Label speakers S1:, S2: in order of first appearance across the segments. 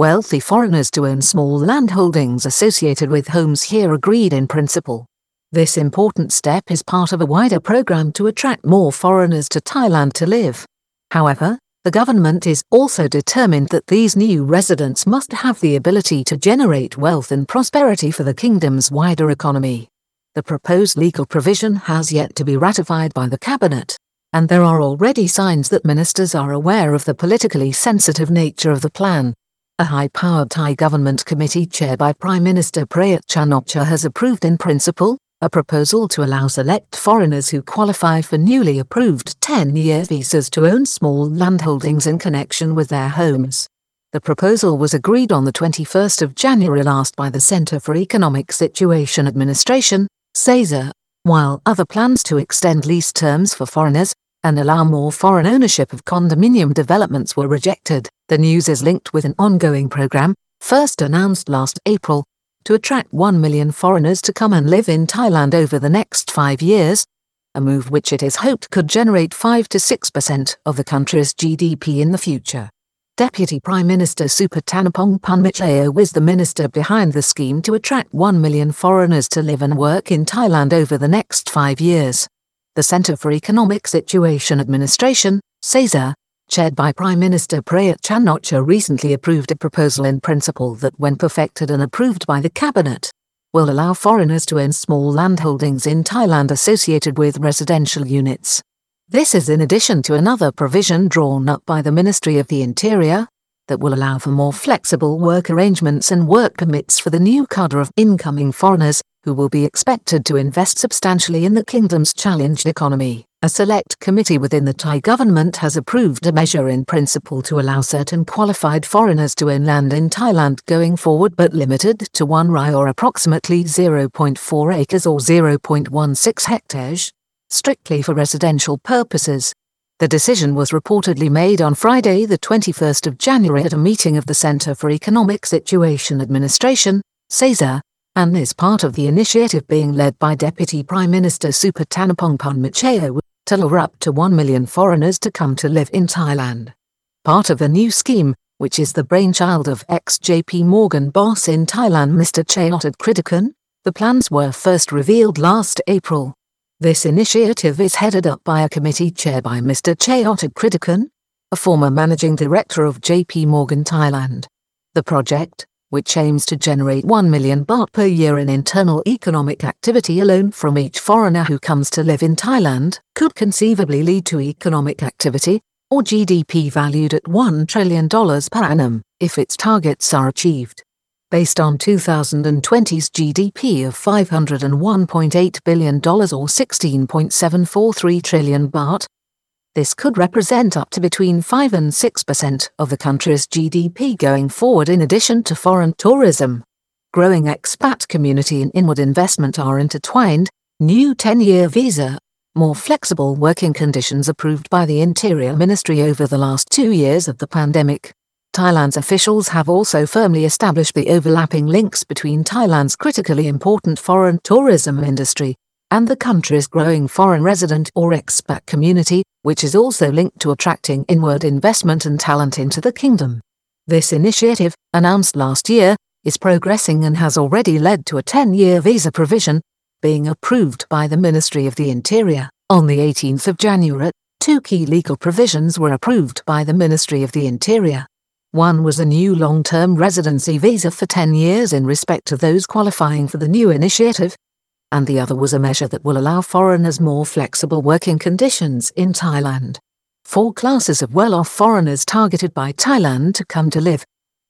S1: wealthy foreigners to own small landholdings associated with homes here agreed in principle. This important step is part of a wider program to attract more foreigners to Thailand to live. However, the government is also determined that these new residents must have the ability to generate wealth and prosperity for the kingdom's wider economy. The proposed legal provision has yet to be ratified by the cabinet, and there are already signs that ministers are aware of the politically sensitive nature of the plan. A high-powered Thai government committee chaired by Prime Minister Prayut Chan-o-cha has approved in principle a proposal to allow select foreigners who qualify for newly approved 10-year visas to own small landholdings in connection with their homes. The proposal was agreed on the 21st of January last by the Center for Economic Situation Administration, CESA, while other plans to extend lease terms for foreigners and allow more foreign ownership of condominium developments were rejected. The news is linked with an ongoing program, first announced last April, to attract 1 million foreigners to come and live in Thailand over the next five years, a move which it is hoped could generate 5 to 6% of the country's GDP in the future. Deputy Prime Minister Suput Thanaporn Phunvicharoen was the minister behind the scheme to attract 1 million foreigners to live and work in Thailand over the next five years. The Centre for Economic Situation Administration, CESA, chaired by Prime Minister Prayut Chan-o-cha recently approved a proposal in principle that when perfected and approved by the cabinet, will allow foreigners to own small landholdings in Thailand associated with residential units. This is in addition to another provision drawn up by the Ministry of the Interior, that will allow for more flexible work arrangements and work permits for the new cadre of incoming foreigners who will be expected to invest substantially in the kingdom's challenged economy. A select committee within the Thai government has approved a measure in principle to allow certain qualified foreigners to own land in Thailand going forward but limited to 1 rai or approximately 0.4 acres or 0.16 hectares, strictly for residential purposes. The decision was reportedly made on Friday the 21st of January at a meeting of the Centre for Economic Situation Administration, CESA, and is part of the initiative being led by Deputy Prime Minister Supattanapong to lure up to 1 million foreigners to come to live in Thailand. Part of a new scheme, which is the brainchild of ex-JP Morgan boss in Thailand Mr. Chayotid Kritikul, the plans were first revealed last April. This initiative is headed up by a committee chaired by Mr. Chayotid Kritikul, a former managing director of JP Morgan Thailand. The project, which aims to generate 1 million baht per year in internal economic activity alone from each foreigner who comes to live in Thailand, could conceivably lead to economic activity, or GDP valued at $1 trillion per annum, if its targets are achieved. Based on 2020's GDP of $501.8 billion or 16.743 trillion baht, this could represent up to between 5 and 6% of the country's GDP going forward in addition to foreign tourism. Growing expat community and inward investment are intertwined, new 10-year visa, more flexible working conditions approved by the Interior Ministry over the last two years of the pandemic. Thailand's officials have also firmly established the overlapping links between Thailand's critically important foreign tourism industry and the country's growing foreign resident or expat community, which is also linked to attracting inward investment and talent into the kingdom. This initiative, announced last year, is progressing and has already led to a 10-year visa provision being approved by the Ministry of the Interior. On the 18th of January, two key legal provisions were approved by the Ministry of the Interior. One was a new long-term residency visa for 10 years in respect to those qualifying for the new initiative, and the other was a measure that will allow foreigners more flexible working conditions in Thailand. Four classes of well-off foreigners targeted by Thailand to come to live,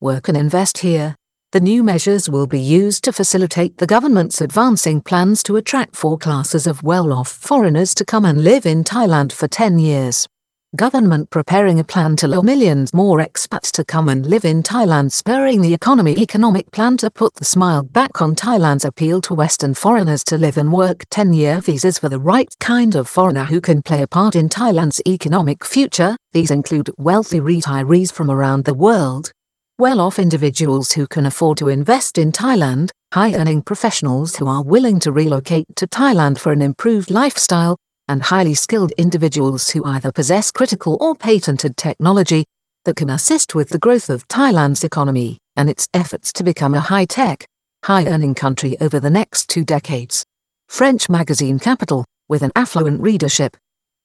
S1: work and invest here. The new measures will be used to facilitate the government's advancing plans to attract four classes of well-off foreigners to come and live in Thailand for 10 years government preparing a plan to lure millions more expats to come and live in Thailand spurring the economy economic plan to put the smile back on Thailand's appeal to Western foreigners to live and work 10-year visas for the right kind of foreigner who can play a part in Thailand's economic future. These include wealthy retirees from around the world, well-off individuals who can afford to invest in Thailand, high-earning professionals who are willing to relocate to Thailand for an improved lifestyle, and highly skilled individuals who either possess critical or patented technology, that can assist with the growth of Thailand's economy and its efforts to become a high-tech, high-earning country over the next two decades. French magazine Capital, with an affluent readership,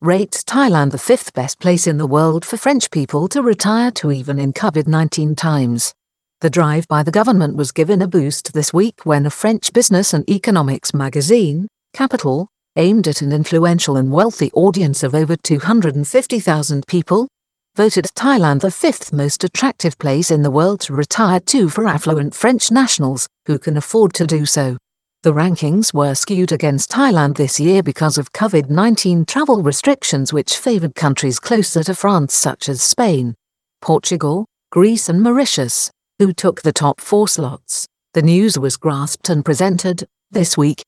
S1: rates Thailand the fifth best place in the world for French people to retire to even in COVID-19 times. The drive by the government was given a boost this week when a French business and economics magazine, Capital, aimed at an influential and wealthy audience of over 250,000 people, voted Thailand the fifth most attractive place in the world to retire to for affluent French nationals who can afford to do so. The rankings were skewed against Thailand this year because of COVID 19 travel restrictions, which favoured countries closer to France, such as Spain, Portugal, Greece, and Mauritius who took the top four slots. The news was grasped and presented, this week,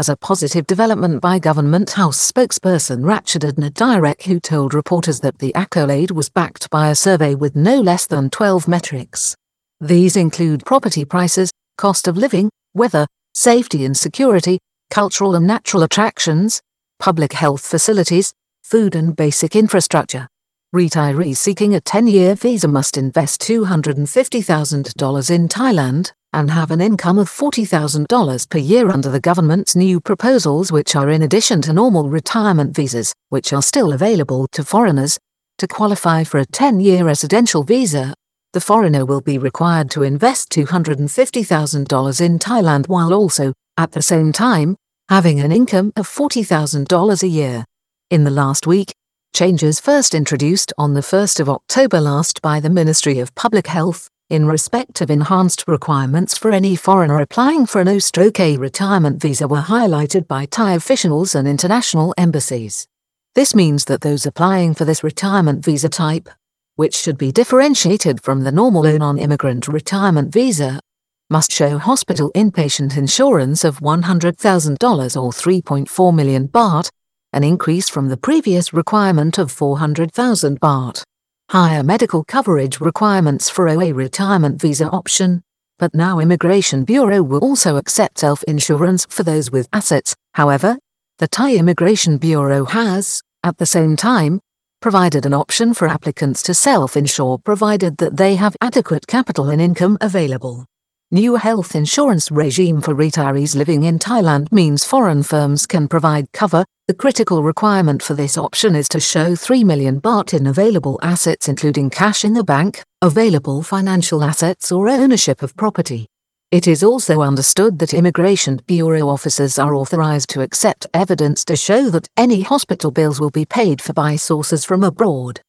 S1: as a positive development by Government House spokesperson Ratchada Dhanadirek who told reporters that the accolade was backed by a survey with no less than 12 metrics. These include property prices, cost of living, weather, safety and security, cultural and natural attractions, public health facilities, food and basic infrastructure. Retirees seeking a 10-year visa must invest $250,000 in Thailand and have an income of $40,000 per year under the government's new proposals which are in addition to normal retirement visas, which are still available to foreigners. To qualify for a 10-year residential visa, the foreigner will be required to invest $250,000 in Thailand while also, at the same time, having an income of $40,000 a year. In the last week, Changes first introduced on the 1st of October last by the Ministry of Public Health, in respect of enhanced requirements for any foreigner applying for an O-A retirement visa were highlighted by Thai officials and international embassies. This means that those applying for this retirement visa type, which should be differentiated from the normal non-immigrant retirement visa, must show hospital inpatient insurance of $100,000 or 3.4 million baht an increase from the previous requirement of 400,000 baht. Higher medical coverage requirements for OA retirement visa option, but now Immigration Bureau will also accept self-insurance for those with assets. However, the Thai Immigration Bureau has, at the same time, provided an option for applicants to self-insure provided that they have adequate capital and income available. New health insurance regime for retirees living in Thailand means foreign firms can provide cover. The critical requirement for this option is to show 3 million baht in available assets including cash in the bank, available financial assets or ownership of property. It is also understood that Immigration Bureau officers are authorized to accept evidence to show that any hospital bills will be paid for by sources from abroad.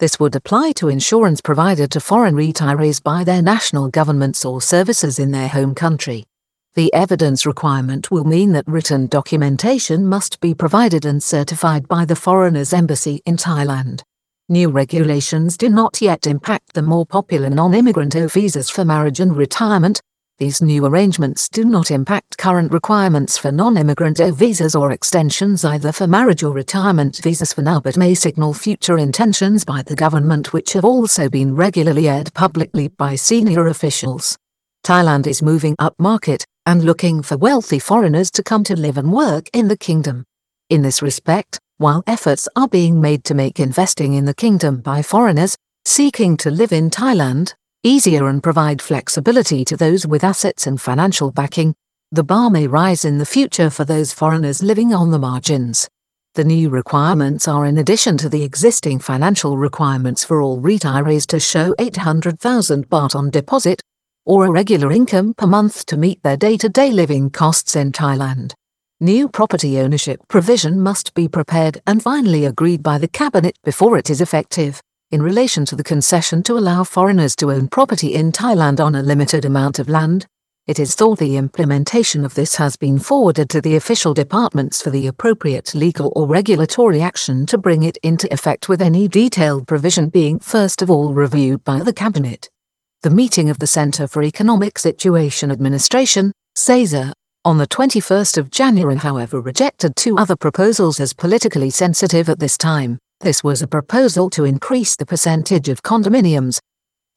S1: This would apply to insurance provided to foreign retirees by their national governments or services in their home country. The evidence requirement will mean that written documentation must be provided and certified by the foreigner's embassy in Thailand. New regulations do not yet impact the more popular non-immigrant O visas for marriage and retirement, these new arrangements do not impact current requirements for non-immigrant O visas or extensions either for marriage or retirement visas for now but may signal future intentions by the government which have also been regularly aired publicly by senior officials. Thailand is moving up market and looking for wealthy foreigners to come to live and work in the kingdom. In this respect, while efforts are being made to make investing in the kingdom by foreigners seeking to live in Thailand easier and provide flexibility to those with assets and financial backing, the bar may rise in the future for those foreigners living on the margins. The new requirements are in addition to the existing financial requirements for all retirees to show 800,000 baht on deposit, or a regular income per month to meet their day-to-day living costs in Thailand. New property ownership provision must be prepared and finally agreed by the cabinet before it is effective in relation to the concession to allow foreigners to own property in Thailand on a limited amount of land. It is thought the implementation of this has been forwarded to the official departments for the appropriate legal or regulatory action to bring it into effect with any detailed provision being first of all reviewed by the Cabinet. The meeting of the Centre for Economic Situation Administration, CESA, on the 21st of January however rejected two other proposals as politically sensitive at this time. This was a proposal to increase the percentage of condominiums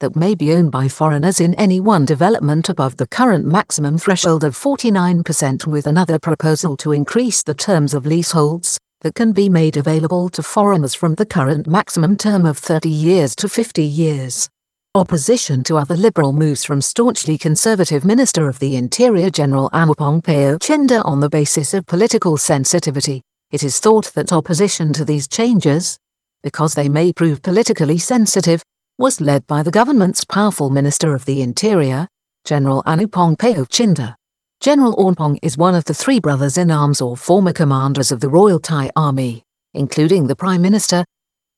S1: that may be owned by foreigners in any one development above the current maximum threshold of 49% with another proposal to increase the terms of leaseholds that can be made available to foreigners from the current maximum term of 30 years to 50 years. Opposition to other liberal moves from staunchly conservative Minister of the Interior General Anupong Paochinda on the basis of political sensitivity. It is thought that opposition to these changes, because they may prove politically sensitive, was led by the government's powerful Minister of the Interior, General Anupong Paochinda. General Anupong is one of the three brothers in arms or former commanders of the Royal Thai Army, including the Prime Minister,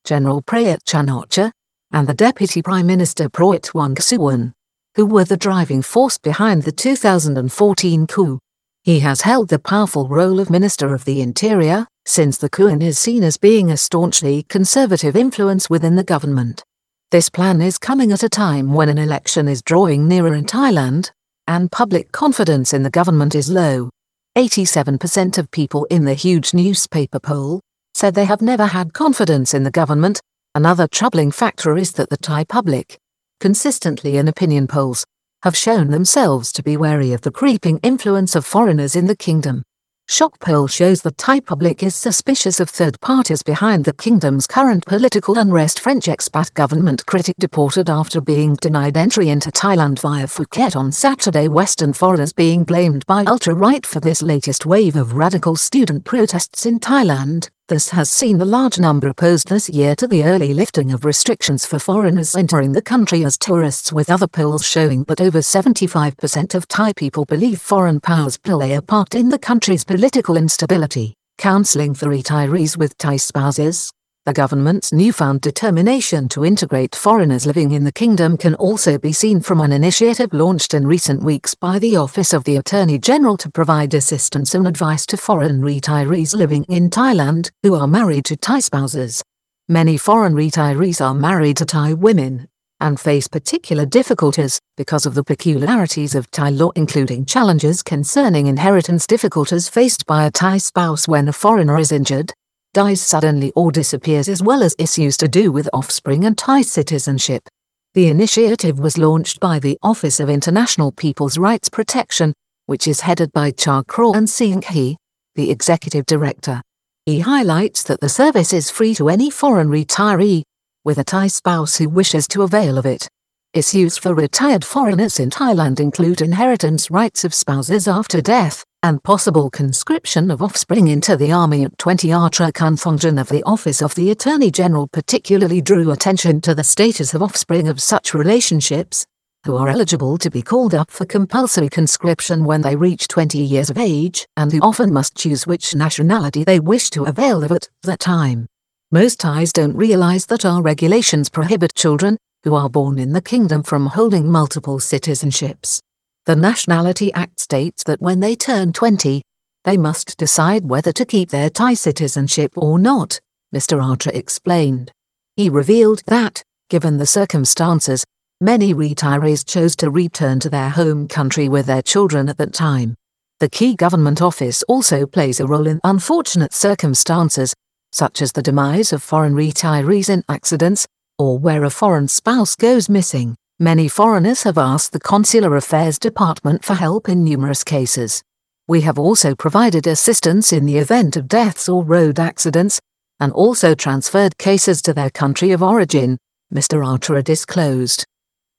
S1: General Prayut Chan-o-cha, and the Deputy Prime Minister Prawit Wongsuwon, who were the driving force behind the 2014 coup. He has held the powerful role of Minister of the Interior since the coup and is seen as being a staunchly conservative influence within the government. This plan is coming at a time when an election is drawing nearer in Thailand, and public confidence in the government is low. 87% of people in the huge newspaper poll said they have never had confidence in the government Another troubling factor is that the Thai public, consistently in opinion polls, have shown themselves to be wary of the creeping influence of foreigners in the kingdom. Shock poll shows the Thai public is suspicious of third parties behind the kingdom's current political unrest. French expat government critic deported after being denied entry into Thailand via Phuket on Saturday. Western foreigners being blamed by ultra-right for this latest wave of radical student protests in Thailand. This has seen a large number opposed this year to the early lifting of restrictions for foreigners entering the country as tourists with other polls showing that over 75% of Thai people believe foreign powers play a part in the country's political instability. Counseling for retirees with Thai spouses, the government's newfound determination to integrate foreigners living in the kingdom can also be seen from an initiative launched in recent weeks by the Office of the Attorney General to provide assistance and advice to foreign retirees living in Thailand who are married to Thai spouses. Many foreign retirees are married to Thai women and face particular difficulties because of the peculiarities of Thai law including challenges concerning inheritance difficulties faced by a Thai spouse when a foreigner is injured, dies suddenly or disappears as well as issues to do with offspring and Thai citizenship. The initiative was launched by the Office of International People's Rights Protection, which is headed by Chakrawon Singhi, the executive director. He highlights that the service is free to any foreign retiree, with a Thai spouse who wishes to avail of it. Issues for retired foreigners in Thailand include inheritance rights of spouses after death, and possible conscription of offspring into the army at 20 Atra Function of the Office of the Attorney General particularly drew attention to the status of offspring of such relationships, who are eligible to be called up for compulsory conscription when they reach 20 years of age and who often must choose which nationality they wish to avail of at that time. Most Thais don't realize that our regulations prohibit children who are born in the kingdom from holding multiple citizenships. The Nationality Act states that when they turn 20, they must decide whether to keep their Thai citizenship or not, Mr. Atra explained. He revealed that, given the circumstances, many retirees chose to return to their home country with their children at that time. The key government office also plays a role in unfortunate circumstances, such as the demise of foreign retirees in accidents, or where a foreign spouse goes missing. Many foreigners have asked the Consular Affairs Department for help in numerous cases. We have also provided assistance in the event of deaths or road accidents, and also transferred cases to their country of origin, Mr. Atra disclosed.